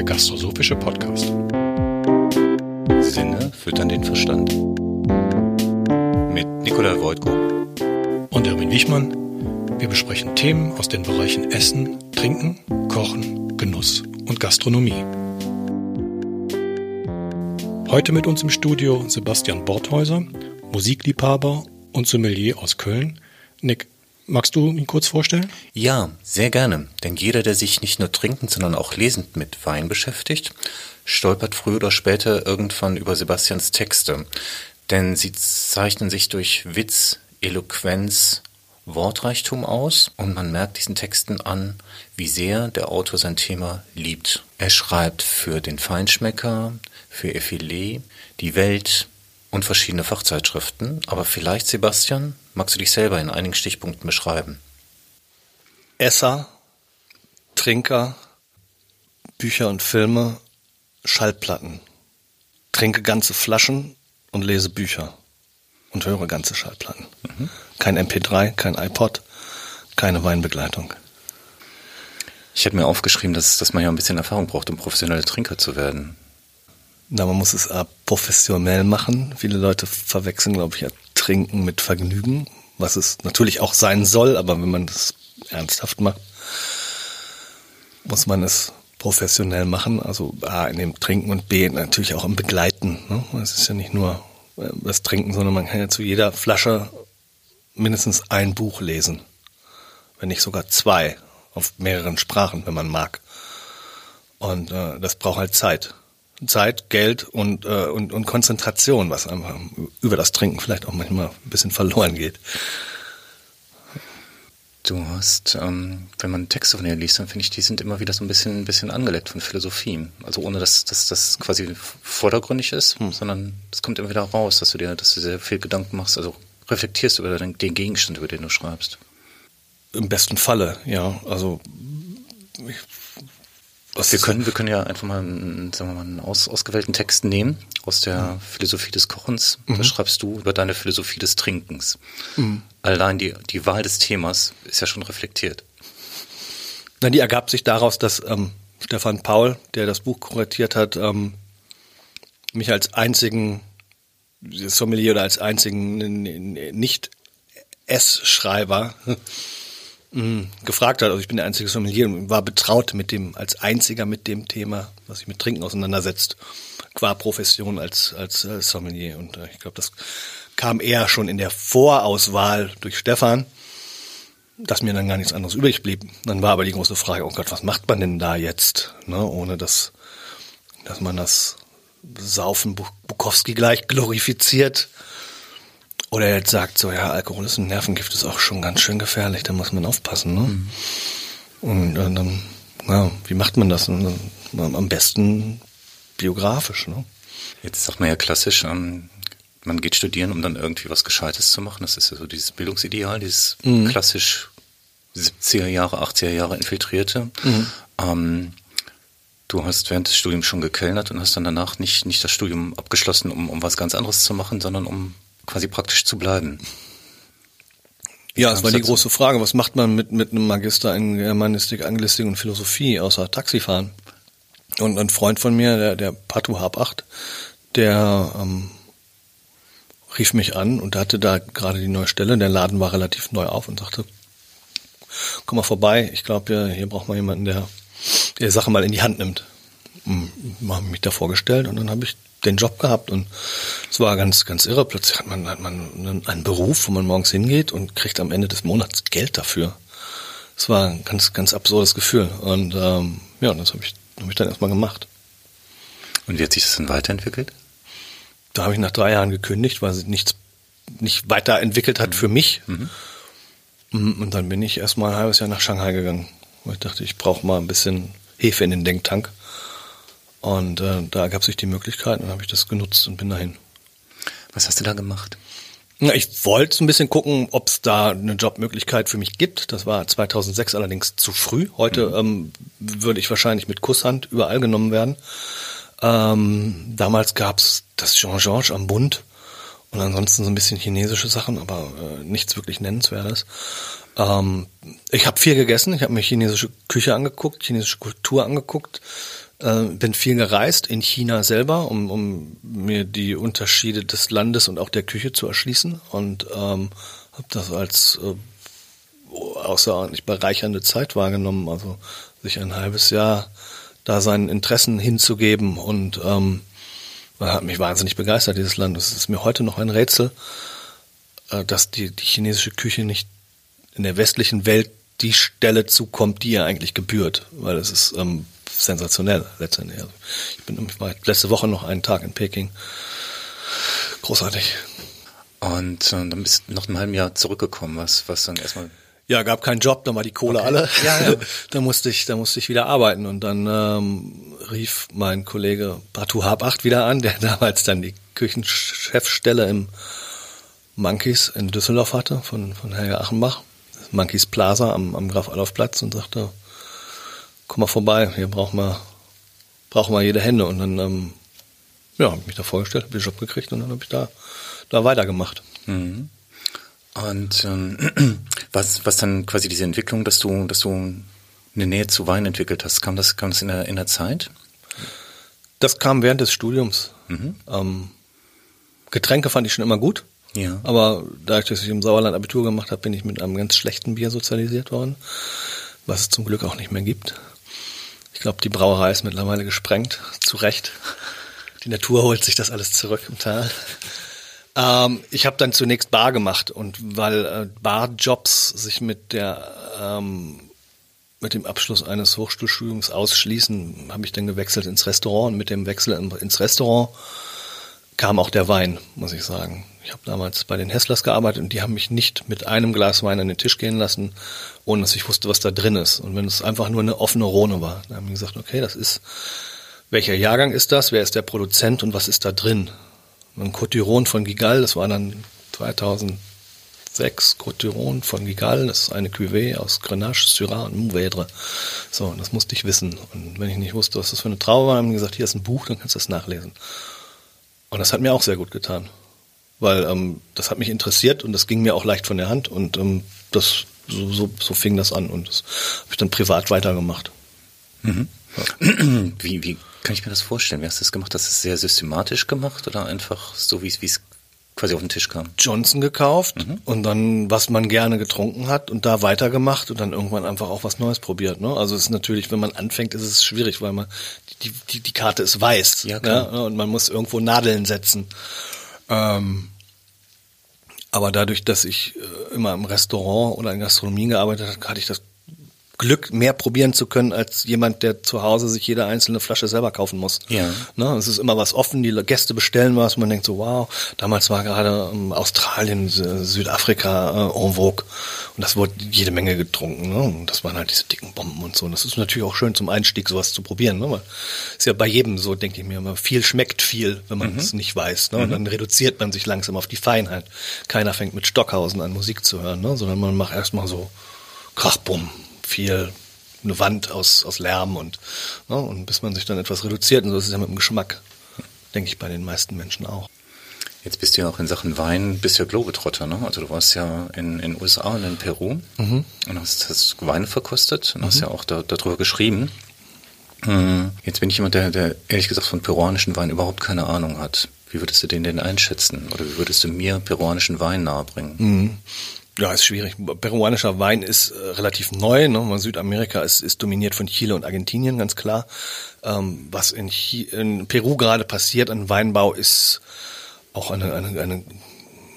der gastrosophische Podcast. Sinne füttern den Verstand. Mit Nikolai Wojtko und Erwin Wichmann. Wir besprechen Themen aus den Bereichen Essen, Trinken, Kochen, Genuss und Gastronomie. Heute mit uns im Studio Sebastian Borthäuser, Musikliebhaber und Sommelier aus Köln. Nick, Magst du ihn kurz vorstellen? Ja, sehr gerne. Denn jeder, der sich nicht nur trinkend, sondern auch lesend mit Wein beschäftigt, stolpert früher oder später irgendwann über Sebastians Texte. Denn sie zeichnen sich durch Witz, Eloquenz, Wortreichtum aus und man merkt diesen Texten an, wie sehr der Autor sein Thema liebt. Er schreibt für den Feinschmecker, für Effilé, die Welt, und verschiedene Fachzeitschriften. Aber vielleicht, Sebastian, magst du dich selber in einigen Stichpunkten beschreiben? Esser, Trinker, Bücher und Filme, Schallplatten. Trinke ganze Flaschen und lese Bücher und höre ganze Schallplatten. Mhm. Kein MP3, kein iPod, keine Weinbegleitung. Ich habe mir aufgeschrieben, dass, dass man ja ein bisschen Erfahrung braucht, um professioneller Trinker zu werden. Na, man muss es professionell machen. Viele Leute verwechseln, glaube ich, Trinken mit Vergnügen, was es natürlich auch sein soll, aber wenn man das ernsthaft macht, muss man es professionell machen. Also A, in dem Trinken und B, natürlich auch im Begleiten. Ne? Es ist ja nicht nur äh, das Trinken, sondern man kann ja zu jeder Flasche mindestens ein Buch lesen. Wenn nicht sogar zwei, auf mehreren Sprachen, wenn man mag. Und äh, das braucht halt Zeit. Zeit, Geld und, äh, und, und Konzentration, was einfach über das Trinken vielleicht auch manchmal ein bisschen verloren geht. Du hast, ähm, wenn man Texte von dir liest, dann finde ich, die sind immer wieder so ein bisschen, ein bisschen angeleckt von Philosophie. Also ohne dass, dass das quasi vordergründig ist, hm. sondern es kommt immer wieder raus, dass du dir, dass du sehr viel Gedanken machst, also reflektierst über den, den Gegenstand, über den du schreibst. Im besten Falle, ja. Also ich was wir können, wir können ja einfach mal einen, sagen wir mal, einen aus, ausgewählten Text nehmen aus der mhm. Philosophie des Kochens. Mhm. Da schreibst du über deine Philosophie des Trinkens. Mhm. Allein die, die Wahl des Themas ist ja schon reflektiert. Na, die ergab sich daraus, dass ähm, Stefan Paul, der das Buch kuratiert hat, ähm, mich als einzigen Sommelier oder als einzigen Nicht-S-Schreiber mh, gefragt hat. Also ich bin der einzige Sommelier und war betraut mit dem, als einziger mit dem Thema, was sich mit Trinken auseinandersetzt, qua Profession als, als äh, Sommelier. Und äh, ich glaube, das kam eher schon in der Vorauswahl durch Stefan, dass mir dann gar nichts anderes übrig blieb. Dann war aber die große Frage, oh Gott, was macht man denn da jetzt? Ne, ohne dass, dass man das Saufen Bukowski gleich glorifiziert. Oder er jetzt sagt so, ja, Alkohol ist ein Nervengift, ist auch schon ganz schön gefährlich, da muss man aufpassen. Ne? Mhm. Und äh, dann, ja, wie macht man das? Am besten biografisch. Ne? Jetzt sagt man ja klassisch, ähm, man geht studieren, um dann irgendwie was Gescheites zu machen. Das ist ja so dieses Bildungsideal, dieses mhm. klassisch 70er Jahre, 80er Jahre infiltrierte. Mhm. Ähm, du hast während des Studiums schon gekellnert und hast dann danach nicht, nicht das Studium abgeschlossen, um, um was ganz anderes zu machen, sondern um quasi praktisch zu bleiben. Ja, es war die große Frage, was macht man mit, mit einem Magister in Germanistik, Anglistik und Philosophie außer Taxifahren? Und ein Freund von mir, der, der Patu Hab 8, der ähm, rief mich an und hatte da gerade die neue Stelle. Der Laden war relativ neu auf und sagte, komm mal vorbei, ich glaube, hier braucht man jemanden, der die Sache mal in die Hand nimmt. Hm, habe mich da vorgestellt und dann habe ich den Job gehabt und es war ganz, ganz irre. Plötzlich hat man, hat man einen Beruf, wo man morgens hingeht und kriegt am Ende des Monats Geld dafür. Es war ein ganz, ganz absurdes Gefühl. Und ähm, ja, das habe ich, hab ich dann erstmal gemacht. Und wie hat sich das dann weiterentwickelt? Da habe ich nach drei Jahren gekündigt, weil sie nichts nicht weiterentwickelt hat mhm. für mich. Mhm. mhm. Und dann bin ich erstmal ein halbes Jahr nach Shanghai gegangen. Weil ich dachte, ich brauche mal ein bisschen Hefe in den Denktank. Und äh, da gab sich die Möglichkeit und dann habe ich das genutzt und bin dahin. Was hast du da gemacht? Na, ich wollte ein bisschen gucken, ob es da eine Jobmöglichkeit für mich gibt. Das war 2006 allerdings zu früh. Heute mhm. ähm, würde ich wahrscheinlich mit Kusshand überall genommen werden. Ähm, damals gab's das Jean-Georges am Bund und ansonsten so ein bisschen chinesische Sachen, aber äh, nichts wirklich Nennenswertes. Ähm, ich habe viel gegessen, ich habe mir chinesische Küche angeguckt, chinesische Kultur angeguckt, Äh, bin viel gereist in China selber, um, um mir die Unterschiede des Landes und auch der Küche zu erschließen und ähm, habe das als äh, außerordentlich bereichernde Zeit wahrgenommen. Also sich ein halbes Jahr da seinen Interessen hinzugeben und ähm, hat mich wahnsinnig begeistert, dieses Land. Es ist mir heute noch ein Rätsel, äh, dass die, die chinesische Küche nicht in der westlichen Welt die Stelle zukommt, die ihr eigentlich gebührt, weil es ist ähm, sensationell letztendlich. Also ich bin ich war letzte Woche noch einen Tag in Peking. Großartig. Und äh, dann bist du noch ein halben Jahr zurückgekommen, was, was dann erstmal. Ja, gab keinen Job, dann war die Kohle okay. alle. Ja, ja. da musste ich, da musste ich wieder arbeiten und dann ähm, rief mein Kollege Batu Habacht wieder an, der damals dann die Küchenchefstelle im Monkeys in Düsseldorf hatte von von Helge Achenbach, Monkeys Plaza am, am Graf Adolf Platz und sagte, komm mal vorbei, hier brauchen wir, brauchen wir jede Hände. Und dann, ähm, ja, habe ich mich da vorgestellt, habe den Job gekriegt und dann habe ich da, da weitergemacht. Mhm. Und ähm, was, was dann quasi diese Entwicklung, dass du, dass du eine Nähe zu Wein entwickelt hast, kam das, kam das in der, in der Zeit? Das kam während des Studiums. Mhm. Ähm, Getränke fand ich schon immer gut. Ja. Aber dass ich im Sauerland Abitur gemacht habe, bin ich mit einem ganz schlechten Bier sozialisiert worden, was es zum Glück auch nicht mehr gibt. Ich glaube, die Brauerei ist mittlerweile gesprengt, zu Recht. Die Natur holt sich das alles zurück im Tal. Ähm, ich habe dann zunächst Bar gemacht und weil äh, Barjobs sich mit der ähm, mit dem Abschluss eines Hochschulstudiums ausschließen, habe ich dann gewechselt ins Restaurant und mit dem Wechsel ins Restaurant kam auch der Wein, muss ich sagen. Ich habe damals bei den Hesslers gearbeitet und die haben mich nicht mit einem Glas Wein an den Tisch gehen lassen, ohne dass ich wusste, was da drin ist. Und wenn es einfach nur eine offene Rhone war, dann haben die gesagt, okay, das ist, welcher Jahrgang ist das, wer ist der Produzent und was ist da drin? ein Cotiron von Gigal, das war dann 2006, Cotiron von Gigal, das ist eine Cuvée aus Grenache, Syrah und Mourvèdre. So, das musste ich wissen. Und wenn ich nicht wusste, was das für eine Traube war, haben die gesagt, hier ist ein Buch, dann kannst du das nachlesen. Und das hat mir auch sehr gut getan weil ähm, das hat mich interessiert und das ging mir auch leicht von der Hand und ähm, das so, so, so fing das an und das habe ich dann privat weitergemacht. Mhm. Ja. Wie, wie kann ich mir das vorstellen? Wie hast du das gemacht? Hast du es sehr systematisch gemacht oder einfach so, wie es quasi auf den Tisch kam? Johnson gekauft mhm. und dann, was man gerne getrunken hat und da weitergemacht und dann irgendwann einfach auch was Neues probiert. Ne? Also es ist natürlich, wenn man anfängt, ist es schwierig, weil man die, die, die Karte ist weiß ja, ne? und man muss irgendwo Nadeln setzen. Ähm, aber dadurch, dass ich äh, immer im Restaurant oder in Gastronomie gearbeitet habe, hatte ich das Glück, mehr probieren zu können als jemand, der zu Hause sich jede einzelne Flasche selber kaufen muss. Ja. Ne, es ist immer was offen, die Gäste bestellen was, man denkt so, wow, damals war gerade ähm, Australien, Südafrika äh, en vogue und das wurde jede Menge getrunken. Ne? Und das waren halt diese dicken Bomben und so. Und das ist natürlich auch schön zum Einstieg, sowas zu probieren. Ne? Weil ist ja bei jedem so, denke ich mir immer, viel schmeckt viel, wenn man mhm. es nicht weiß. Ne? Und mhm. dann reduziert man sich langsam auf die Feinheit. Keiner fängt mit Stockhausen an Musik zu hören, ne? sondern man macht erstmal so Krachbumm, viel eine Wand aus, aus Lärm und, ne, und bis man sich dann etwas reduziert. Und so ist es ja mit dem Geschmack, denke ich, bei den meisten Menschen auch. Jetzt bist du ja auch in Sachen Wein, bist ja Globetrotter, ne? Also du warst ja in den USA und in Peru mhm. und hast, hast Weine verkostet und mhm. hast ja auch da, darüber geschrieben. Hm, jetzt bin ich jemand, der, der ehrlich gesagt von peruanischen Wein überhaupt keine Ahnung hat. Wie würdest du den denn einschätzen? Oder wie würdest du mir peruanischen Wein nahebringen? Mhm. Ja, ist schwierig. Peruanischer Wein ist äh, relativ neu. Ne? Südamerika ist, ist dominiert von Chile und Argentinien, ganz klar. Ähm, was in, in Peru gerade passiert an Weinbau ist auch eine, eine, eine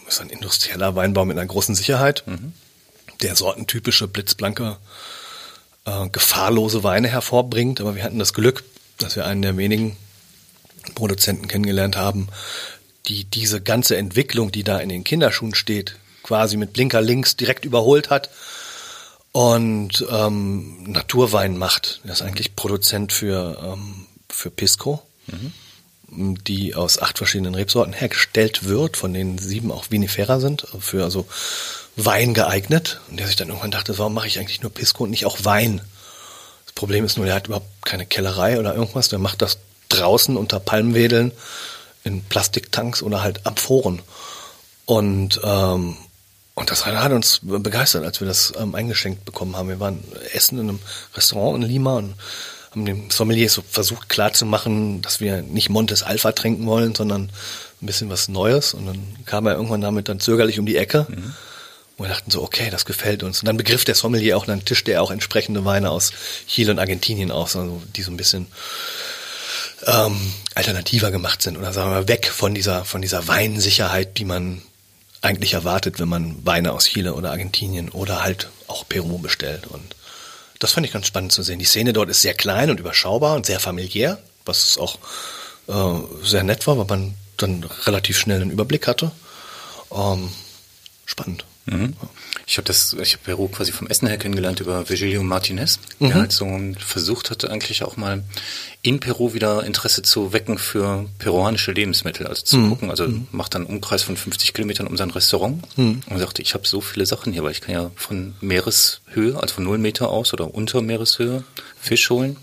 ist ein industrieller Weinbau mit einer großen Sicherheit, mhm. der sortentypische blitzblanke, äh, gefahrlose Weine hervorbringt. Aber wir hatten das Glück, dass wir einen der wenigen Produzenten kennengelernt haben, die diese ganze Entwicklung, die da in den Kinderschuhen steht, quasi mit Blinker links direkt überholt hat und ähm, Naturwein macht. Er ist eigentlich Produzent für, ähm, für Pisco, mhm. Die aus acht verschiedenen Rebsorten hergestellt wird, von denen sieben auch vinifera sind, für also Wein geeignet. Und der sich dann irgendwann dachte, warum mache ich eigentlich nur Pisco und nicht auch Wein? Das Problem ist nur, der hat überhaupt keine Kellerei oder irgendwas, der macht das draußen unter Palmwedeln in Plastiktanks oder halt Amphoren. Und ähm, und das hat uns begeistert, als wir das ähm, eingeschenkt bekommen haben. Wir waren essen in einem Restaurant in Lima und haben dem Sommelier so versucht klarzumachen, dass wir nicht Montes Alpha trinken wollen, sondern ein bisschen was Neues. Und dann kam er irgendwann damit dann zögerlich um die Ecke. Mhm. Und wir dachten so, okay, das gefällt uns. Und dann begriff der Sommelier auch, dann tischte er auch entsprechende Weine aus Chile und Argentinien aus, also die so ein bisschen ähm, alternativer gemacht sind oder sagen wir mal weg von dieser, von dieser Weinsicherheit, die man eigentlich erwartet, wenn man Weine aus Chile oder Argentinien oder halt auch Peru bestellt. Und das fand ich ganz spannend zu sehen. Die Szene dort ist sehr klein und überschaubar und sehr familiär, was auch äh, sehr nett war, weil man dann relativ schnell einen Überblick hatte. Ähm, spannend. Mhm. Ich habe das, ich habe Peru quasi vom Essen her kennengelernt über Virgilio Martinez, der mhm. halt so versucht hatte, eigentlich auch mal in Peru wieder Interesse zu wecken für peruanische Lebensmittel, also zu mhm. gucken. Also mhm. macht dann einen Umkreis von 50 Kilometern um sein Restaurant mhm. und sagte, ich habe so viele Sachen hier, weil ich kann ja von Meereshöhe, also von null Meter aus oder unter Meereshöhe Fisch holen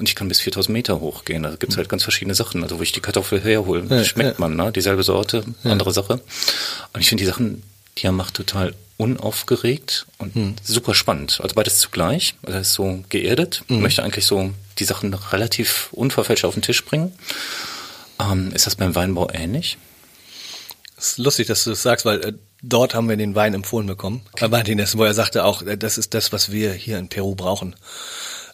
und ich kann bis 4000 Meter hochgehen. Da gibt's halt ganz verschiedene Sachen. Also wo ich die Kartoffel herhole, ja, schmeckt ja. man, ne? Dieselbe Sorte, ja. andere Sache. Und ich finde die Sachen die macht, total unaufgeregt und mhm. super spannend. Also beides zugleich. Also er ist so geerdet, mhm. möchte eigentlich so die Sachen relativ unverfälscht auf den Tisch bringen. Ähm, ist das beim Weinbau ähnlich? Es ist lustig, dass du das sagst, weil äh, dort haben wir den Wein empfohlen bekommen. Okay. Martinez, wo er sagte auch, äh, das ist das, was wir hier in Peru brauchen.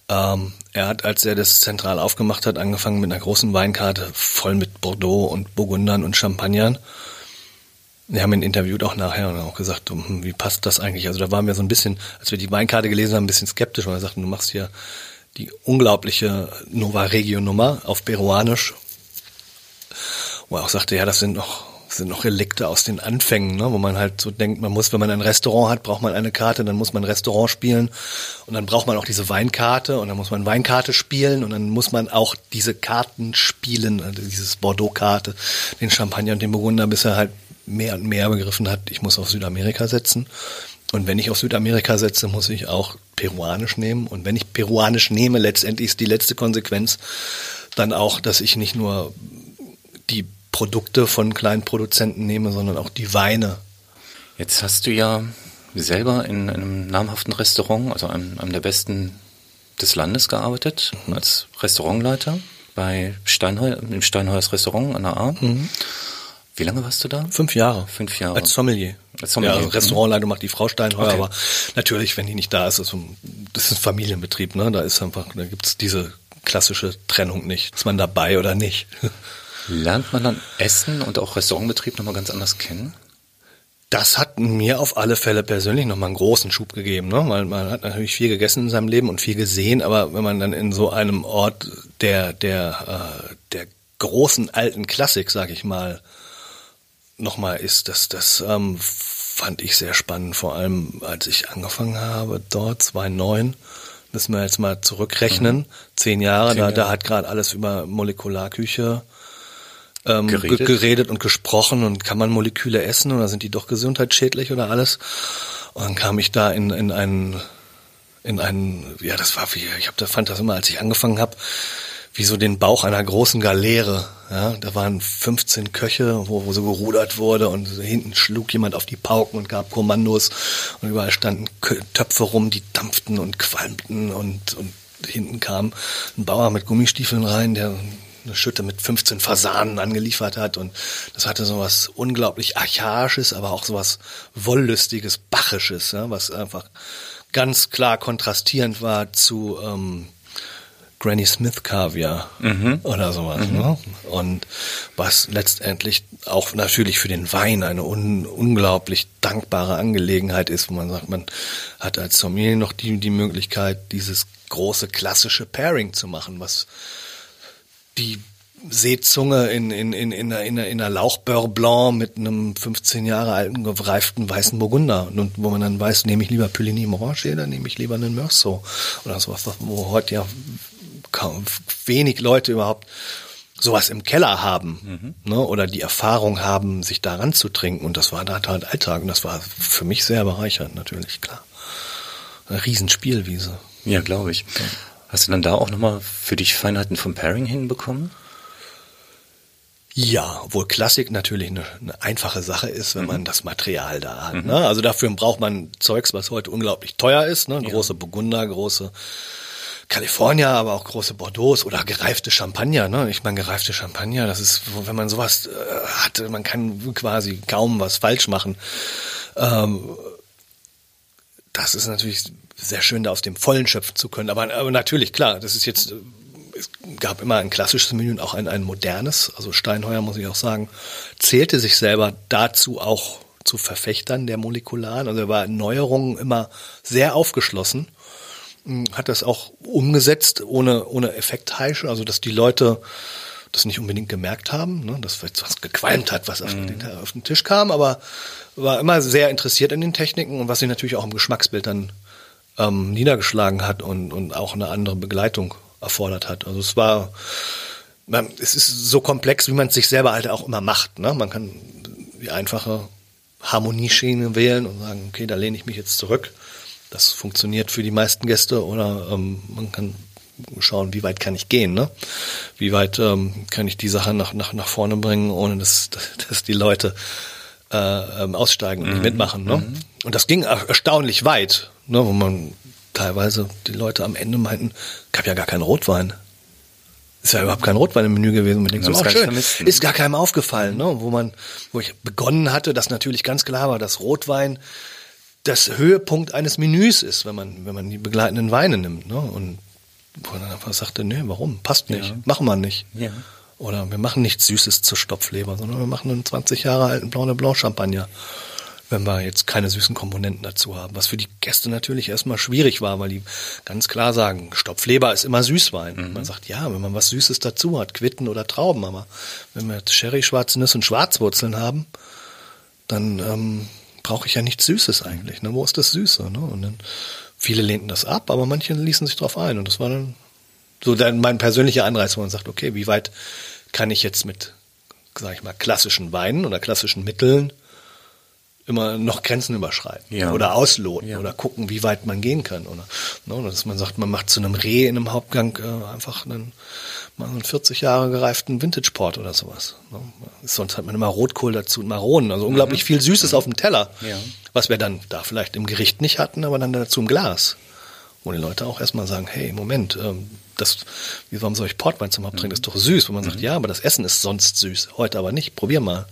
Ähm, er hat, als er das zentral aufgemacht hat, angefangen mit einer großen Weinkarte voll mit Bordeaux und Burgundern und Champagnern wir haben ihn interviewt auch nachher und auch gesagt, hm, wie passt das eigentlich? Also da waren wir so ein bisschen, als wir die Weinkarte gelesen haben, ein bisschen skeptisch, weil wir sagten, du machst hier die unglaubliche Nova Regio Nummer auf Peruanisch. Wo er auch sagte, ja, das sind noch, sind noch Relikte aus den Anfängen, ne? wo man halt so denkt, man muss, wenn man ein Restaurant hat, braucht man eine Karte, dann muss man Restaurant spielen und dann braucht man auch diese Weinkarte und dann muss man Weinkarte spielen und dann muss man auch diese Karten spielen, also dieses Bordeaux-Karte, den Champagner und den Burgunder, bis er halt mehr und mehr begriffen hat, ich muss auf Südamerika setzen. Und wenn ich auf Südamerika setze, muss ich auch peruanisch nehmen. Und wenn ich peruanisch nehme, letztendlich ist die letzte Konsequenz dann auch, dass ich nicht nur die Produkte von kleinen Produzenten nehme, sondern auch die Weine. Jetzt hast du ja selber in einem namhaften Restaurant, also einem, einem der besten des Landes gearbeitet, mhm. als Restaurantleiter bei Steinheu im Steinheuers Restaurant an der A. Mhm. Wie lange warst du da? Fünf Jahre. Fünf Jahre. Als Sommelier. Als Sommelier. Ja, also Restaurantleitung macht die Frau Steinheuer, okay. aber natürlich, wenn die nicht da ist, ist das ist ein Familienbetrieb, ne? Da ist einfach, da gibt's diese klassische Trennung nicht. Ist man dabei oder nicht? Lernt man dann Essen und auch Restaurantbetrieb nochmal ganz anders kennen? Das hat mir auf alle Fälle persönlich nochmal einen großen Schub gegeben, ne? weil man hat natürlich viel gegessen in seinem Leben und viel gesehen, aber wenn man dann in so einem Ort der der äh, der großen alten Klassik, sag ich mal, nochmal ist, dass das ähm, fand ich sehr spannend, vor allem als ich angefangen habe, dort 2009, müssen wir jetzt mal zurückrechnen, mhm. zehn Jahre, zehn Jahre. Da, da hat gerade alles über Molekularküche ähm, geredet. geredet und gesprochen und kann man Moleküle essen oder sind die doch gesundheitsschädlich oder alles? Und dann kam ich da in, in einen in einen, ja, das war wie, ich habe da fand das immer, als ich angefangen habe, wie so den Bauch einer großen Galeere. Ja, da waren 15 Köche, wo, wo so gerudert wurde und hinten schlug jemand auf die Pauken und gab Kommandos und überall standen Töpfe rum, die dampften und qualmten und, und hinten kam ein Bauer mit Gummistiefeln rein, der eine Schütte mit 15 Fasanen angeliefert hat und das hatte so was unglaublich archaisches, aber auch so was wollüstiges, bachisches, ja, was einfach ganz klar kontrastierend war zu ähm, Granny Smith Kaviar mhm. oder sowas. Mhm. Ne? Und was letztendlich auch natürlich für den Wein eine un unglaublich dankbare Angelegenheit ist, wo man sagt, man hat als Sommelier noch die, die Möglichkeit, dieses große klassische Pairing zu machen, was die Seezunge in, in, in, in, einer, in, einer, in einer Lauchbeurre Blanc mit einem 15 Jahre alten gereiften weißen Burgunder. Und wo man dann weiß, nehme ich lieber Puligny Morange oder nehme ich lieber einen Meursault oder sowas, wo heute ja kaum wenig Leute überhaupt sowas im Keller haben mhm. ne, oder die Erfahrung haben, sich daran zu trinken. Und das war da halt Alltag und das war für mich sehr bereichernd natürlich, klar. Eine Riesenspielwiese. Ja, glaube ich. Ja. Hast du dann da auch nochmal für dich Feinheiten vom Pairing hinbekommen? Ja, obwohl Klassik natürlich eine, eine einfache Sache ist, wenn mhm. man das Material da hat. Mhm. Ne? Also dafür braucht man Zeugs, was heute unglaublich teuer ist. Ne? Große ja. Burgunder, große California, aber auch große Bordeaux oder gereifte Champagner. Ne? Ich meine, gereifte Champagner, das ist, wenn man sowas äh, hat, man kann quasi kaum was falsch machen. Ähm, das ist natürlich sehr schön, da aus dem Vollen schöpfen zu können. Aber, aber natürlich, klar, das ist jetzt, es gab immer ein klassisches Menü und auch ein, ein modernes. Also Steinheuer, muss ich auch sagen, zählte sich selber dazu auch zu Verfechtern der Molekularen. Also er war Neuerungen immer sehr aufgeschlossen, hat das auch umgesetzt ohne, ohne Effektheische, also dass die Leute das nicht unbedingt gemerkt haben, ne, dass was gequalmt hat, was auf, mhm. den, auf den Tisch kam, aber war immer sehr interessiert in den Techniken und was sich natürlich auch im Geschmacksbild dann ähm, niedergeschlagen hat und, und auch eine andere Begleitung erfordert hat. Also es war, man, es ist so komplex, wie man es sich selber halt auch immer macht. Ne? Man kann die einfache Harmonieschiene wählen und sagen, okay, da lehne ich mich jetzt zurück. Das funktioniert für die meisten Gäste oder ähm, man kann schauen, wie weit kann ich gehen, ne? Wie weit ähm, kann ich die Sache nach, nach, nach vorne bringen, ohne dass, dass die Leute äh, ähm, aussteigen und nicht mhm. mitmachen. Ne? Mhm. Und das ging erstaunlich weit, ne, wo man teilweise die Leute am Ende meinten, gab ja gar keinen Rotwein. Ist ja überhaupt kein Rotwein im Menü gewesen. Man denkt so, oh, schön. Ist gar keinem aufgefallen, ne? wo man, wo ich begonnen hatte, dass natürlich ganz klar war, dass Rotwein das Höhepunkt eines Menüs ist, wenn man, wenn man die begleitenden Weine nimmt. Ne? Und wo man dann einfach sagte, nee, warum? Passt nicht. Ja. Machen wir nicht. Ja. Oder wir machen nichts Süßes zur Stopfleber, sondern wir machen einen 20 Jahre alten Blanc de Blanc Champagner, wenn wir jetzt keine süßen Komponenten dazu haben. Was für die Gäste natürlich erstmal schwierig war, weil die ganz klar sagen, Stopfleber ist immer Süßwein. Mhm. Man sagt, ja, wenn man was Süßes dazu hat, Quitten oder Trauben, aber wenn wir jetzt Sherry, schwarze Nüsse und Schwarzwurzeln haben, dann ähm, brauche ich ja nichts Süßes eigentlich. Ne? Wo ist das Süße? Ne? Und dann viele lehnten das ab, aber manche ließen sich drauf ein und das war dann so dann mein persönlicher Anreiz, wo man sagt, okay, wie weit kann ich jetzt mit, sag ich mal, klassischen Weinen oder klassischen Mitteln immer noch Grenzen überschreiten ja. oder ausloten ja. oder gucken, wie weit man gehen kann. Oder ne, dass man sagt, man macht zu einem Reh in einem Hauptgang äh, einfach einen, mal einen 40 Jahre gereiften Vintage-Port oder sowas. Ne? Sonst hat man immer Rotkohl dazu und Maronen, also unglaublich mhm. viel Süßes mhm. auf dem Teller, ja. was wir dann da vielleicht im Gericht nicht hatten, aber dann dazu im Glas. Wo die Leute auch erstmal sagen, hey, Moment, ähm, das, wie warum soll ich Portwein zum Haupttrinken? Das ist doch süß. Wo man sagt, mhm. ja, aber das Essen ist sonst süß. Heute aber nicht. Probier mal.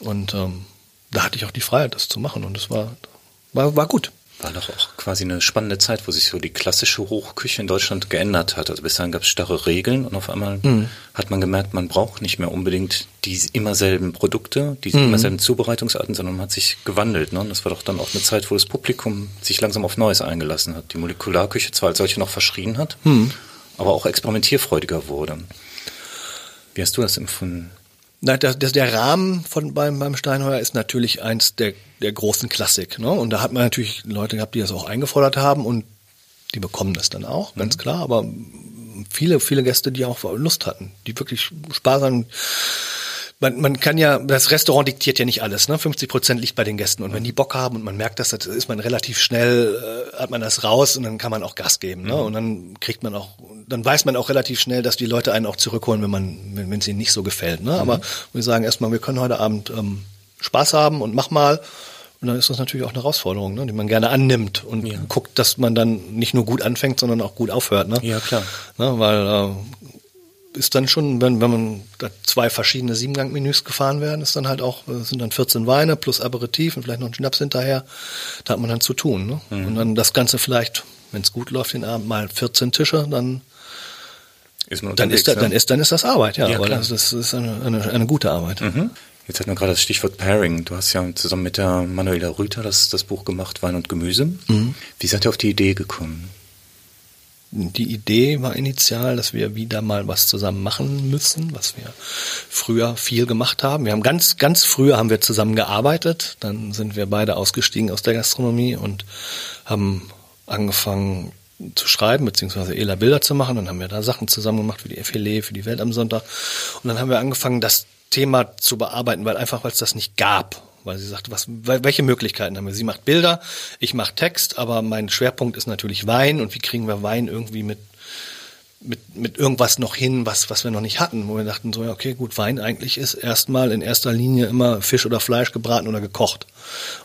Und ähm, da hatte ich auch die Freiheit, das zu machen. Und es war, war, war gut. War doch auch quasi eine spannende Zeit, wo sich so die klassische Hochküche in Deutschland geändert hat. Also bis dahin gab es starre Regeln und auf einmal mhm. hat man gemerkt, man braucht nicht mehr unbedingt die immer selben Produkte, die mhm. immer selben Zubereitungsarten, sondern man hat sich gewandelt. Ne? Und das war doch dann auch eine Zeit, wo das Publikum sich langsam auf Neues eingelassen hat. Die Molekularküche zwar als solche noch verschrien hat, mhm aber auch experimentierfreudiger wurde. Wie hast du das empfunden? Na, der, der Rahmen von beim, beim Steinheuer ist natürlich eins der, der großen Klassik. Ne? Und da hat man natürlich Leute gehabt, die das auch eingefordert haben und die bekommen das dann auch, ganz mhm. klar. Aber viele, viele Gäste, die auch Lust hatten, die wirklich Spaß haben man, man kann ja, das Restaurant diktiert ja nicht alles, ne? 50 Prozent liegt bei den Gästen. Und wenn die Bock haben und man merkt das, dann ist man relativ schnell, äh, hat man das raus und dann kann man auch Gas geben, ne? Mhm. Und dann kriegt man auch, dann weiß man auch relativ schnell, dass die Leute einen auch zurückholen, wenn man, wenn es ihnen nicht so gefällt, ne? Mhm. Aber wir sagen erstmal, wir können heute Abend ähm, Spaß haben und mach mal. Und dann ist das natürlich auch eine Herausforderung, ne, die man gerne annimmt und ja. guckt, dass man dann nicht nur gut anfängt, sondern auch gut aufhört. Ne? Ja, klar. Ne, weil äh, ist dann schon, wenn, wenn man da zwei verschiedene Siebengang-Menüs gefahren werden, ist dann halt auch, sind dann 14 Weine plus Aperitif und vielleicht noch ein Schnaps hinterher. Da hat man dann zu tun. Ne? Mhm. Und dann das Ganze vielleicht, wenn es gut läuft, den Abend mal 14 Tische, dann ist man dann ist, da, ne? dann ist dann ist das Arbeit, ja. ja aber das, das, ist eine, eine, eine gute Arbeit. Mhm. Jetzt hat man gerade das Stichwort Pairing. Du hast ja zusammen mit der Manuela Rüther das, das Buch gemacht, Wein und Gemüse. Mhm. Wie seid ihr auf die Idee gekommen? Die Idee war initial, dass wir wieder mal was zusammen machen müssen, was wir früher viel gemacht haben. Wir haben ganz, ganz früher haben wir zusammen gearbeitet. Dann sind wir beide ausgestiegen aus der Gastronomie und haben angefangen zu schreiben, beziehungsweise Ela Bilder zu machen. Dann haben wir da Sachen zusammen gemacht für die FLE, für die Welt am Sonntag. Und dann haben wir angefangen, das Thema zu bearbeiten, weil einfach, weil es das nicht gab weil sie sagt, was, welche Möglichkeiten haben wir? Sie macht Bilder, ich mache Text, aber mein Schwerpunkt ist natürlich Wein und wie kriegen wir Wein irgendwie mit mit, mit irgendwas noch hin, was, was wir noch nicht hatten, wo wir dachten so, ja, okay, gut, Wein eigentlich ist erstmal in erster Linie immer Fisch oder Fleisch gebraten oder gekocht.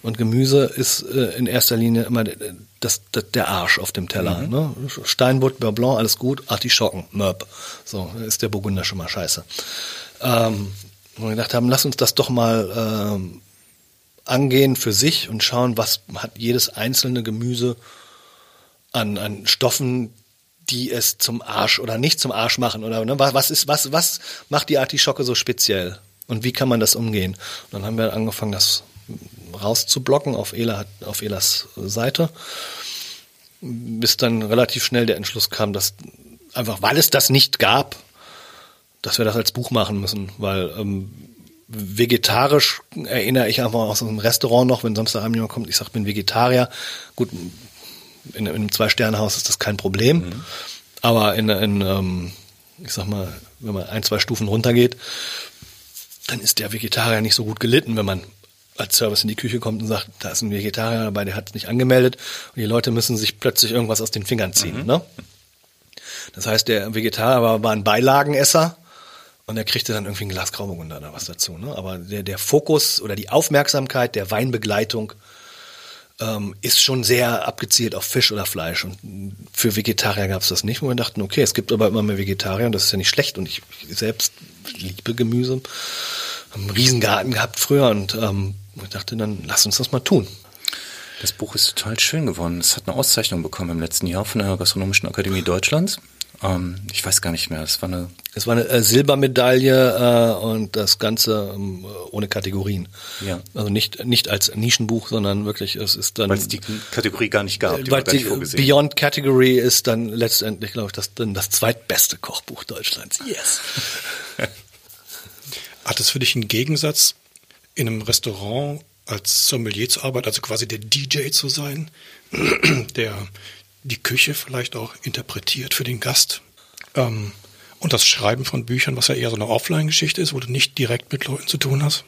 Und Gemüse ist äh, in erster Linie immer das, das, der Arsch auf dem Teller. Mhm. Ne? Steinbutt, Beurre Blanc, alles gut, Artischocken, Mörb. So, ist der Burgunder schon mal scheiße. Ähm, wo wir gedacht haben, lass uns das doch mal ähm, angehen für sich und schauen, was hat jedes einzelne Gemüse an, an Stoffen, die es zum Arsch oder nicht zum Arsch machen oder ne, was ist was was macht die Artischocke so speziell und wie kann man das umgehen? Und dann haben wir angefangen, das rauszublocken auf Ela auf Elas Seite, bis dann relativ schnell der Entschluss kam, dass einfach weil es das nicht gab, dass wir das als Buch machen müssen, weil ähm, vegetarisch erinnere ich einfach aus einem Restaurant noch, wenn Samstagabend jemand kommt, ich sage, bin Vegetarier. Gut, in, in einem Zwei-Sterne-Haus ist das kein Problem. Mhm. Aber in, in ähm, ich sag mal, wenn man ein, zwei Stufen runtergeht, dann ist der Vegetarier nicht so gut gelitten, wenn man als Service in die Küche kommt und sagt, da ist ein Vegetarier dabei, der hat es nicht angemeldet und die Leute müssen sich plötzlich irgendwas aus den Fingern ziehen. Mhm. Ne? Das heißt, der Vegetarier war, war ein Beilagenesser und er kriegte dann irgendwie ein Glas Grauburgunder oder was dazu. Ne? Aber der, der Fokus oder die Aufmerksamkeit der Weinbegleitung ähm, ist schon sehr abgezielt auf Fisch oder Fleisch. Und für Vegetarier gab es das nicht, wo wir dachten, okay, es gibt aber immer mehr Vegetarier und das ist ja nicht schlecht. Und ich, ich selbst liebe Gemüse, haben einen Riesengarten gehabt früher und ähm, ich dachte dann, lass uns das mal tun. Das Buch ist total schön geworden. Es hat eine Auszeichnung bekommen im letzten Jahr von der Gastronomischen Akademie Deutschlands. Ähm, ich weiß gar nicht mehr. Es war eine. Es war eine äh, Silbermedaille äh, und das Ganze ähm, ohne Kategorien. Ja. Also nicht nicht als Nischenbuch, sondern wirklich es ist dann. Weil es die Kategorie gar nicht gab. Die weil die Beyond Category ist dann letztendlich, glaube ich, das dann das zweitbeste Kochbuch Deutschlands. Yes. Hat es für dich einen Gegensatz in einem Restaurant als Sommelier zu arbeiten, also quasi der DJ zu sein, der die Küche vielleicht auch interpretiert für den Gast. Ähm, und das Schreiben von Büchern, was ja eher so eine Offline-Geschichte ist, wo du nicht direkt mit Leuten zu tun hast?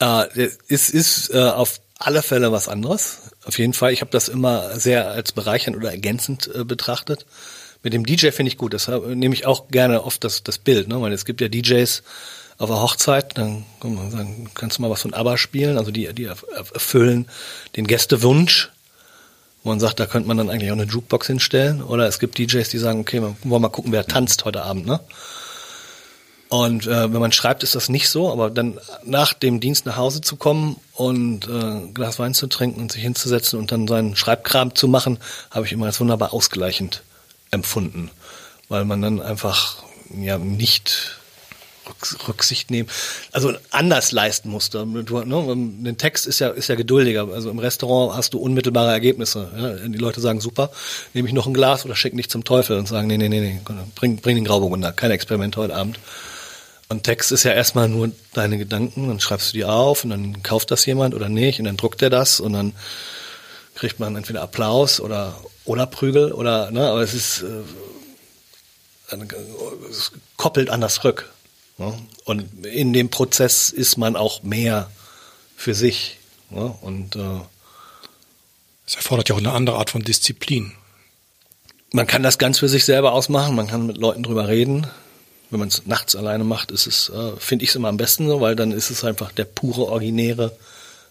Äh, es ist äh, auf alle Fälle was anderes. Auf jeden Fall. Ich habe das immer sehr als bereichernd oder ergänzend äh, betrachtet. Mit dem DJ finde ich gut. Deshalb nehme ich auch gerne oft das, das Bild, ne? weil es gibt ja DJs auf der Hochzeit, dann, dann kannst du mal was von ABBA spielen. Also die, die erfüllen den Gästewunsch wo man sagt, da könnte man dann eigentlich auch eine Jukebox hinstellen. Oder es gibt DJs, die sagen, okay, wir wollen mal gucken, wer tanzt heute Abend, ne? Und äh, wenn man schreibt, ist das nicht so, aber dann nach dem Dienst nach Hause zu kommen und äh, ein Glas Wein zu trinken und sich hinzusetzen und dann seinen Schreibkram zu machen, habe ich immer als wunderbar ausgleichend empfunden, weil man dann einfach ja nicht Rücksicht nehmen, also anders leisten musste. Du, ne, den Text ist ja, ist ja geduldiger. Also im Restaurant hast du unmittelbare Ergebnisse. Ja? Die Leute sagen, super, nehme ich noch ein Glas oder schick nicht zum Teufel und sagen, nee, nee, nee, nee, bring, bring den Grauburgunder, kein Experiment heute Abend. Und Text ist ja erstmal nur deine Gedanken, dann schreibst du die auf und dann kauft das jemand oder nicht und dann druckt er das und dann kriegt man entweder Applaus oder, oder Prügel oder, ne, aber es ist, äh, es koppelt anders rück. Ne? Und in dem Prozess ist man auch mehr für sich. Ne? Und äh, es erfordert ja auch eine andere Art von Disziplin. Man kann das ganz für sich selber ausmachen, man kann mit Leuten drüber reden. Wenn man es nachts alleine macht, ist es, äh, finde ich es immer am besten so, weil dann ist es einfach der pure, originäre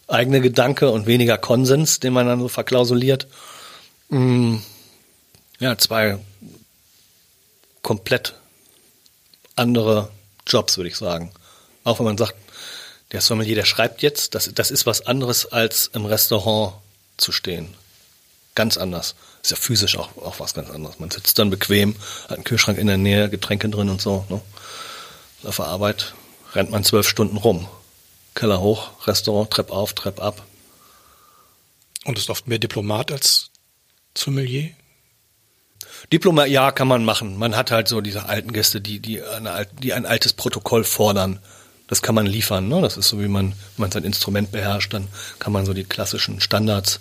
eigene Gedanke und weniger Konsens, den man dann so verklausuliert. Mm, ja, zwei komplett andere Jobs, würde ich sagen. Auch wenn man sagt, der Sommelier, der schreibt jetzt, das, das ist was anderes als im Restaurant zu stehen. Ganz anders. Ist ja physisch auch, auch was ganz anderes. Man sitzt dann bequem, hat einen Kühlschrank in der Nähe, Getränke drin und so. Ne? Auf der Arbeit rennt man zwölf Stunden rum. Keller hoch, Restaurant, Trepp auf, Trepp ab. Und ist oft mehr Diplomat als Sommelier? Diploma, ja, kann man machen. Man hat halt so diese alten Gäste, die, die, eine, die ein altes Protokoll fordern. Das kann man liefern. Ne? Das ist so, wie man, wenn man sein Instrument beherrscht, dann kann man so die klassischen Standards.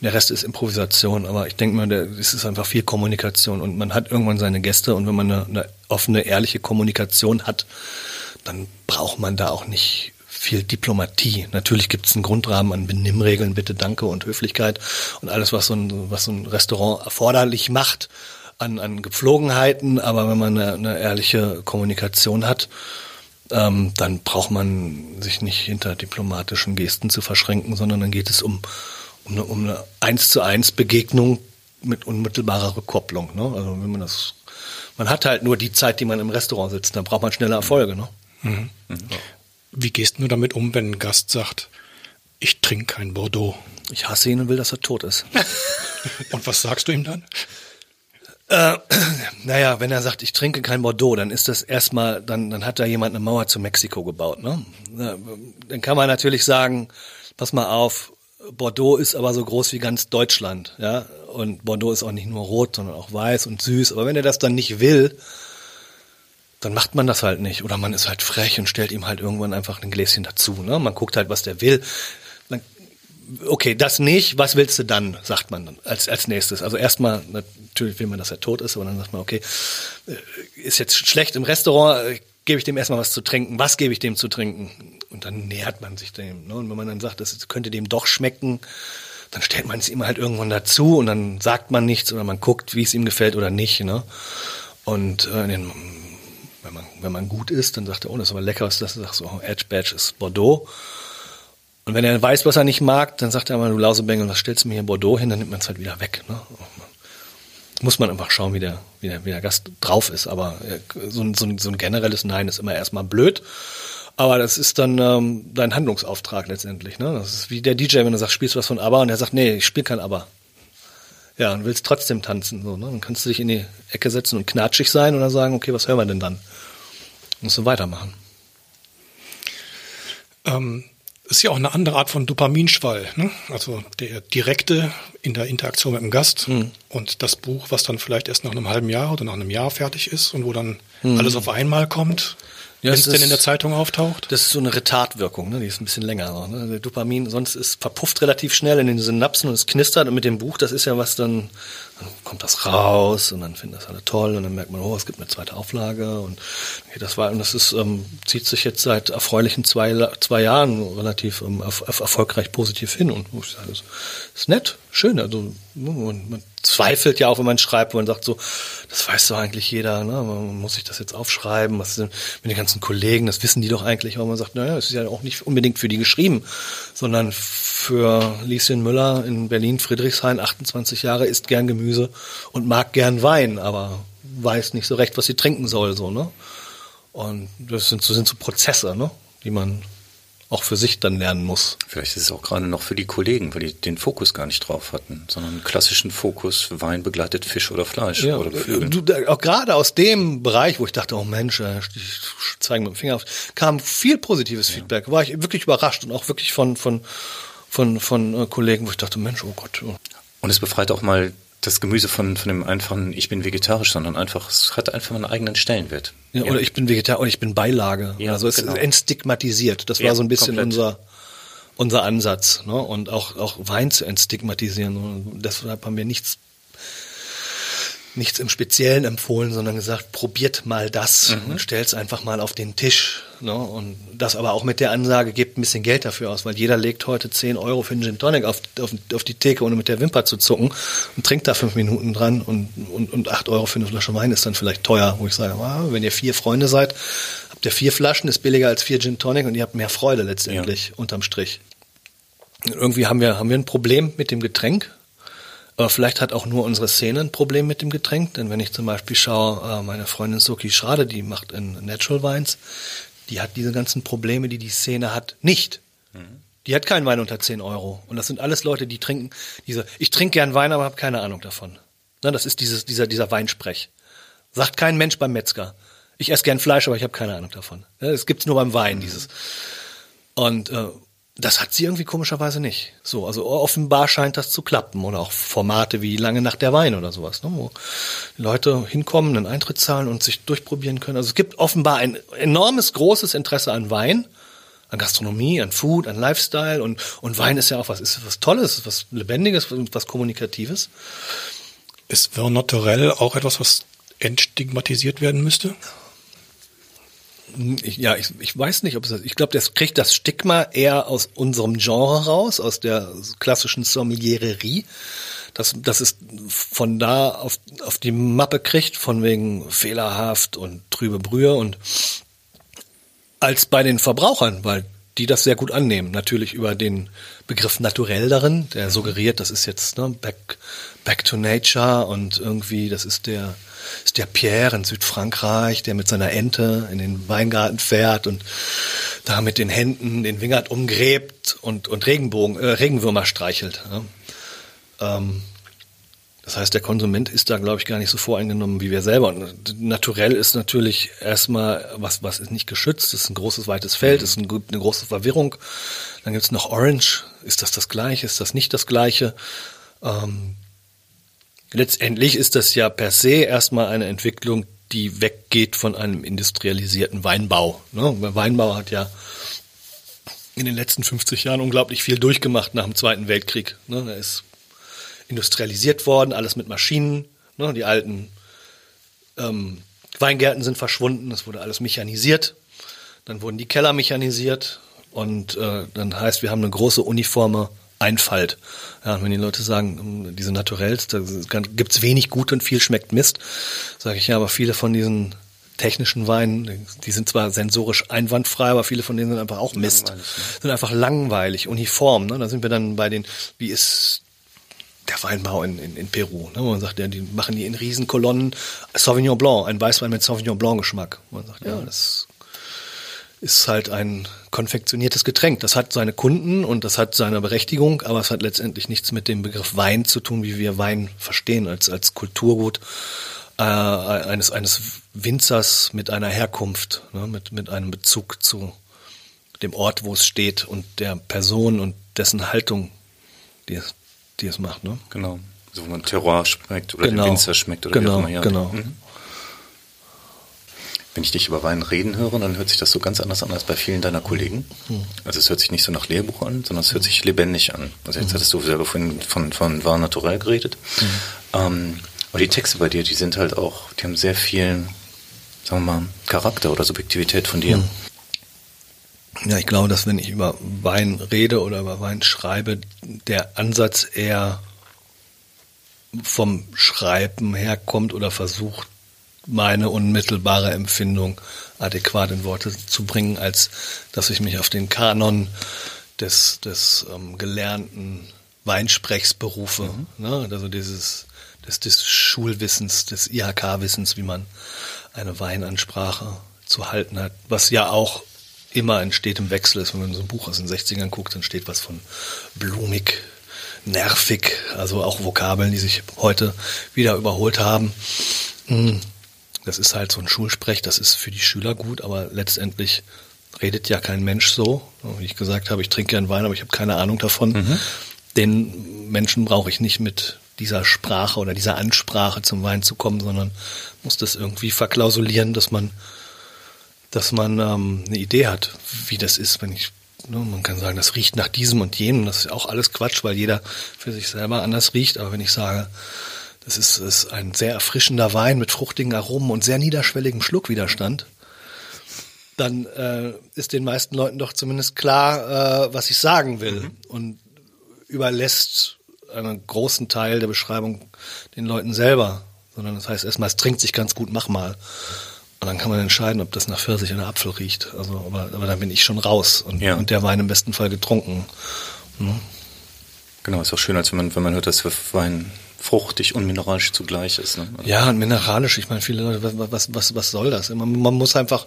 Der Rest ist Improvisation, aber ich denke mal, es ist einfach viel Kommunikation und man hat irgendwann seine Gäste und wenn man eine, eine offene, ehrliche Kommunikation hat, dann braucht man da auch nicht viel Diplomatie. Natürlich gibt es einen Grundrahmen an Benimmregeln, bitte, danke und Höflichkeit und alles, was so ein, was so ein Restaurant erforderlich macht. an, an Gepflogenheiten, aber wenn man eine, eine ehrliche Kommunikation hat, ähm, dann braucht man sich nicht hinter diplomatischen Gesten zu verschränken, sondern dann geht es um, um eine, um eine eins zu eins Begegnung mit unmittelbarer Rückkopplung. Ne? Also wenn man das, man hat halt nur die Zeit, die man im Restaurant sitzt, dann braucht man schnelle Erfolge. Ne? Mhm. Mhm. Wie gehst du damit um, wenn ein Gast sagt, ich trinke kein Bordeaux? Ich hasse ihn und will, dass er tot ist. und was sagst du ihm dann? Äh, naja, wenn er sagt, ich trinke kein Bordeaux, dann ist das erstmal, dann, dann hat da jemand eine Mauer zu Mexiko gebaut. Ne? Dann kann man natürlich sagen, pass mal auf, Bordeaux ist aber so groß wie ganz Deutschland, ja. Und Bordeaux ist auch nicht nur rot, sondern auch weiß und süß. Aber wenn er das dann nicht will, dann macht man das halt nicht. Oder man ist halt frech und stellt ihm halt irgendwann einfach ein Gläschen dazu. Ne? Man guckt halt, was der will. Dann, okay, das nicht, was willst du dann, sagt man dann als, als nächstes. Also erstmal, natürlich will man, dass er tot ist, aber dann sagt man, okay, äh, ist jetzt schlecht im Restaurant, äh, gebe ich dem erstmal was zu trinken. Was gebe ich dem zu trinken? Und dann nähert man sich dem. Ne? Und wenn man dann sagt, das könnte dem doch schmecken, dann stellt man es ihm halt irgendwann dazu und dann sagt man nichts oder man guckt, wie es ihm gefällt oder nicht. Ne? Und äh, den, wenn, man, gut ist, dann sagt er, oh, das ist aber lecker, das? Sagt so, Edge Badge ist Bordeaux. Und wenn er weiß, was er nicht mag, dann sagt er mal, du Lausebengel, was stellst du mir hier Bordeaux hin? Dann nimmt man es halt wieder weg. Ne? muss man einfach schauen, wie der, wie der, wie der Gast drauf ist. Aber äh, so ein, so, ein, so ein generelles Nein ist immer erstmal blöd. Aber das ist dann ähm, dein Handlungsauftrag letztendlich. Ne? Das ist wie der DJ, wenn du sagst, spielst du was von ABBA und er sagt, nee, ich spiele kein ABBA. Ja, und willst trotzdem tanzen. So, ne? Dann kannst du dich in die Ecke setzen und knatschig sein oder sagen, okay, was hören wir denn dann? Musst du weitermachen. Ähm, ist ja auch eine andere Art von Dopaminschwall. Ne? Also der direkte in der Interaktion mit dem Gast mhm. und das Buch, was dann vielleicht erst nach einem halben Jahr oder nach einem Jahr fertig ist und wo dann mhm. alles auf einmal kommt. Ja, Wenn es denn in der Zeitung auftaucht? Das ist so eine Retardwirkung, ne? die ist ein bisschen länger. Ne? Der Dopamin, sonst ist verpufft relativ schnell in den Synapsen und es knistert. Und mit dem Buch, das ist ja was dann, dann kommt das raus und dann finden das alle toll und dann merkt man, oh, es gibt eine zweite Auflage und okay, das war und das ist ähm, zieht sich jetzt seit erfreulichen zwei zwei Jahren relativ ähm, erfolgreich positiv hin und ich sage, das ist nett, schön. Also man, man zweifelt ja auch, wenn man schreibt, man sagt so, das weiß doch eigentlich jeder, ne? Muss sich das jetzt aufschreiben, was mit den ganzen Kollegen, das wissen die doch eigentlich, aber man sagt, naja, es ist ja auch nicht unbedingt für die geschrieben, sondern für Lieschen Müller in Berlin, Friedrichshain, 28 Jahre, isst gern Gemüse und mag gern Wein, aber weiß nicht so recht, was sie trinken soll, so, ne? Und das sind so, sind so Prozesse, ne? Die man auch für sich dann lernen muss. Vielleicht ist es auch gerade noch für die Kollegen, weil die den Fokus gar nicht drauf hatten, sondern einen klassischen Fokus, Wein begleitet Fisch oder Fleisch ja, oder Geflügel. Du, auch gerade aus dem Bereich, wo ich dachte, oh Mensch, ich zeige mit dem Finger auf, kam viel positives ja. Feedback. War ich wirklich überrascht und auch wirklich von, von, von, von äh, Kollegen, wo ich dachte, Mensch, oh Gott. Oh. Und es befreit auch mal das Gemüse von, von dem einfachen, ich bin vegetarisch, sondern einfach, es hat einfach einen eigenen Stellenwert. Ja, ja. Oder ich bin Vegetarier oder ich bin Beilage. Ja, also es genau. ist entstigmatisiert. Das war so ein bisschen unser, unser Ansatz. Ne? Und auch, auch Wein zu entstigmatisieren. Und deshalb haben wir nichts nichts im Speziellen empfohlen, sondern gesagt, probiert mal das mhm. und stellt es einfach mal auf den Tisch. Ne? Und das aber auch mit der Ansage, gebt ein bisschen Geld dafür aus, weil jeder legt heute 10 Euro für einen Gin Tonic auf, auf, auf die Theke, ohne mit der Wimper zu zucken und trinkt da fünf Minuten dran und, und, und 8 Euro für eine Flasche Wein ist dann vielleicht teuer, wo ich sage, ah, wenn ihr vier Freunde seid, habt ihr vier Flaschen, ist billiger als vier Gin Tonic und ihr habt mehr Freude letztendlich ja. unterm Strich. Irgendwie haben wir, haben wir ein Problem mit dem Getränk, aber vielleicht hat auch nur unsere Szene ein Problem mit dem Getränk, denn wenn ich zum Beispiel schaue, äh, meine Freundin Soki Schrade, die macht in Natural Wines, die hat diese ganzen Probleme, die die Szene hat, nicht. Mhm. Die hat keinen Wein unter 10 Euro. Und das sind alles Leute, die trinken diese, ich trinke gern Wein, aber habe keine Ahnung davon. Na, das ist dieses, dieser, dieser Weinsprech. Sagt kein Mensch beim Metzger. Ich esse gern Fleisch, aber ich habe keine Ahnung davon. Das gibt's nur beim Wein, dieses. Und äh, das hat sie irgendwie komischerweise nicht. So, also offenbar scheint das zu klappen. Oder auch Formate wie Lange nach der Wein oder sowas, ne, wo Leute hinkommen, einen Eintritt zahlen und sich durchprobieren können. Also es gibt offenbar ein enormes, großes Interesse an Wein, an Gastronomie, an Food, an Lifestyle und, und Wein ist ja auch was, ist was Tolles, was Lebendiges, was Kommunikatives. Ist Vin Naturel auch etwas, was entstigmatisiert werden müsste? Ich, ja, ich, ich weiß nicht, ob es das, ich glaube, das kriegt das Stigma eher aus unserem Genre raus, aus der klassischen Sommeliererie, dass, dass es von da auf, auf die Mappe kriegt, von wegen fehlerhaft und trübe Brühe und als bei den Verbrauchern, weil die das sehr gut annehmen. Natürlich über den Begriff naturell darin, der suggeriert, das ist jetzt ne, back, back to nature und irgendwie, das ist der, ist der Pierre in Südfrankreich, der mit seiner Ente in den Weingarten fährt und da mit den Händen den Wingert umgräbt und, und Regenbogen, äh, Regenwürmer streichelt. Ne? Ähm, das heißt, der Konsument ist da, glaube ich, gar nicht so voreingenommen wie wir selber. Und naturell ist natürlich erstmal, was, was ist nicht geschützt, ist ein großes, weites Feld, ist eine große Verwirrung. Dann gibt es noch Orange. Ist das das Gleiche? Ist das nicht das Gleiche? Ähm, letztendlich ist das ja per se erstmal eine Entwicklung, die weggeht von einem industrialisierten Weinbau. Ne? Weinbau hat ja in den letzten 50 Jahren unglaublich viel durchgemacht nach dem Zweiten Weltkrieg. Ne? Er ist industrialisiert worden, alles mit Maschinen. Ne? Die alten ähm, Weingärten sind verschwunden, es wurde alles mechanisiert. Dann wurden die Keller mechanisiert und äh, dann heißt, wir haben eine große uniforme Einfalt. Ja, und wenn die Leute sagen, hm, diese Naturells, da gibt's wenig gut und viel schmeckt Mist, sage ich ja, aber viele von diesen technischen Weinen, die sind zwar sensorisch einwandfrei, aber viele von denen sind einfach auch Mist. Ne? Sind einfach langweilig, uniform. Ne? Da sind wir dann bei den, wie ist der Weinbau in, in, in Peru. Ne? Man sagt, ja, die machen die in Riesenkolonnen. Sauvignon Blanc, ein Weißwein mit Sauvignon Blanc Geschmack. Man sagt, ja, das ist halt ein konfektioniertes Getränk. Das hat seine Kunden und das hat seine Berechtigung, aber es hat letztendlich nichts mit dem Begriff Wein zu tun, wie wir Wein verstehen, als, als Kulturgut äh, eines, eines Winzers mit einer Herkunft, ne? mit, mit einem Bezug zu dem Ort, wo es steht und der Person und dessen Haltung, die es, die es macht. Ne? Genau. So wo man Terroir schmeckt oder Genau. den Winzer schmeckt oder Genau, wie auch immer. Ja. genau. Mhm. Wenn ich dich über Wein reden höre, dann hört sich das so ganz anders an als bei vielen deiner Kollegen. Hm. Also es hört sich nicht so nach Lehrbuch an, sondern es hört sich lebendig an. Also Hm. jetzt hattest du selber von, von, von War Naturell geredet. Ähm, aber die Texte bei dir, die sind halt auch, die haben sehr viel, sagen wir mal, Charakter oder Subjektivität von dir. Ja, ich glaube, dass wenn ich über Wein rede oder über Wein schreibe, der Ansatz eher vom Schreiben herkommt oder versucht, meine unmittelbare Empfindung adäquat in Worte zu bringen, als dass ich mich auf den Kanon des, des ähm, gelernten Weinsprechs berufe. Ne? Also dieses des, des Schulwissens, des IHK-Wissens, wie man eine Weinansprache zu halten hat, was ja auch immer in stetem Wechsel ist. Wenn man so ein Buch aus den 60ern guckt, dann steht was von blumig, nervig, also auch Vokabeln, die sich heute wieder überholt haben. Hm, Das ist halt so ein Schulsprech, das ist für die Schüler gut, aber letztendlich redet ja kein Mensch so. Wie ich gesagt habe, ich trinke gern Wein, aber ich habe keine Ahnung davon. Den Menschen brauche ich nicht mit dieser Sprache oder dieser Ansprache zum Wein zu kommen, sondern muss das irgendwie verklausulieren, dass man dass man ähm, eine Idee hat, wie das ist, wenn ich, ne, man kann sagen, das riecht nach diesem und jenem, das ist auch alles Quatsch, weil jeder für sich selber anders riecht, aber wenn ich sage, das ist, ist ein sehr erfrischender Wein mit fruchtigen Aromen und sehr niederschwelligem Schluckwiderstand, dann äh, ist den meisten Leuten doch zumindest klar, äh, was ich sagen will und überlässt einen großen Teil der Beschreibung den Leuten selber, sondern das heißt erstmal, es trinkt sich ganz gut, mach mal. Und dann kann man entscheiden, ob das nach Pfirsich oder Apfel riecht. Also, aber, aber dann bin ich schon raus und, Ja. und der Wein im besten Fall getrunken. Genau, ist auch schön, als wenn man, wenn man hört, dass Wein fruchtig und mineralisch zugleich ist. Ne? Ja, und mineralisch, ich meine, viele Leute, was, was, was, soll das? Man, man muss einfach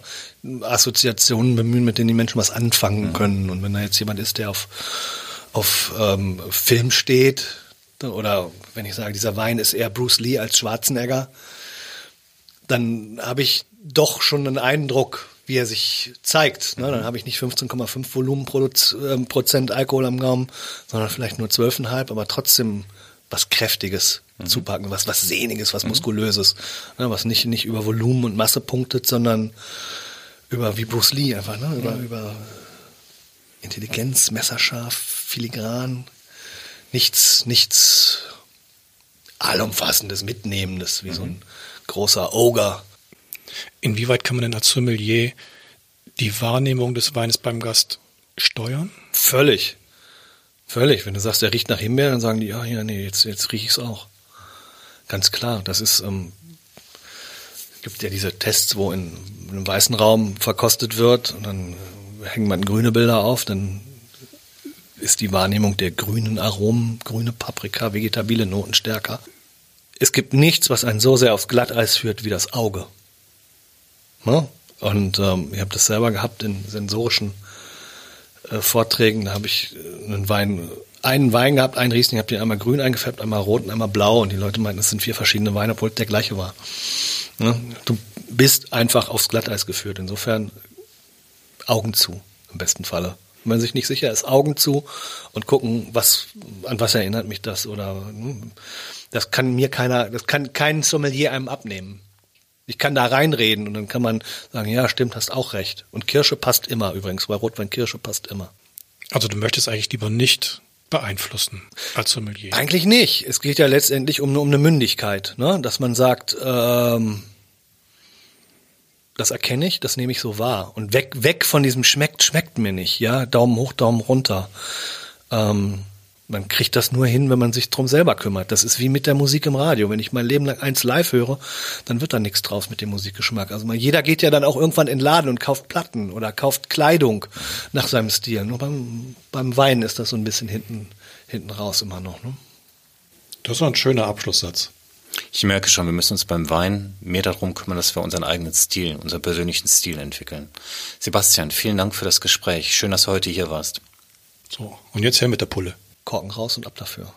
Assoziationen bemühen, mit denen die Menschen was anfangen können. Und wenn da jetzt jemand ist, der auf, auf ähm, Film steht, oder wenn ich sage, dieser Wein ist eher Bruce Lee als Schwarzenegger, dann habe ich doch schon einen Eindruck, wie er sich zeigt. Ne? Dann habe ich nicht 15,5 Volumen ähm, Prozent Alkohol am Gaumen, sondern vielleicht nur 12,5, aber trotzdem was Kräftiges zupacken, was, was Sehniges, was Muskulöses, ne? was nicht, nicht über Volumen und Masse punktet, sondern über, wie Bruce Lee einfach, ne? über, über Intelligenz, messerscharf, filigran, nichts, nichts allumfassendes, mitnehmendes, wie so ein großer Ogre. Inwieweit kann man denn als Sommelier die Wahrnehmung des Weines beim Gast steuern? Völlig. Völlig. Wenn du sagst, der riecht nach Himbeer, dann sagen die, ja, ja, nee, jetzt, jetzt riech ich's auch. Ganz klar. Das ist, ähm, gibt ja diese Tests, wo in einem weißen Raum verkostet wird und dann hängen man grüne Bilder auf, dann ist die Wahrnehmung der grünen Aromen, grüne Paprika, vegetabile Noten stärker. Es gibt nichts, was einen so sehr aufs Glatteis führt wie das Auge. Ne? Und ähm, ich habe das selber gehabt in sensorischen äh, Vorträgen. Da habe ich äh, einen Wein, einen Wein gehabt, einen Riesling, habe den einmal grün eingefärbt, einmal rot und einmal blau. Und die Leute meinten, es sind vier verschiedene Weine, obwohl der gleiche war. Ne? Du bist einfach aufs Glatteis geführt. Insofern Augen zu, im besten Falle. Wenn man sich nicht sicher ist, Augen zu und gucken, was, an was erinnert mich das oder, hm, das kann mir keiner, das kann kein Sommelier einem abnehmen. Ich kann da reinreden und dann kann man sagen, ja, stimmt, hast auch recht. Und Kirsche passt immer übrigens, weil Rotwein Kirsche passt immer. Also du möchtest eigentlich lieber nicht beeinflussen als Sommelier. Eigentlich nicht. Es geht ja letztendlich um, um eine Mündigkeit, ne? dass man sagt, ähm, das erkenne ich, das nehme ich so wahr. Und weg, weg von diesem schmeckt, schmeckt mir nicht, ja, Daumen hoch, Daumen runter. Ähm, man kriegt das nur hin, wenn man sich drum selber kümmert. Das ist wie mit der Musik im Radio. Wenn ich mein Leben lang eins live höre, dann wird da nichts draus mit dem Musikgeschmack. Also man, jeder geht ja dann auch irgendwann in den Laden und kauft Platten oder kauft Kleidung nach seinem Stil. Nur beim, beim Wein ist das so ein bisschen hinten, hinten raus immer noch. Ne? Das war ein schöner Abschlusssatz. Ich merke schon, wir müssen uns beim Wein mehr darum kümmern, dass wir unseren eigenen Stil, unseren persönlichen Stil entwickeln. Sebastian, vielen Dank für das Gespräch. Schön, dass du heute hier warst. So, und jetzt her mit der Pulle. Korken raus und ab dafür.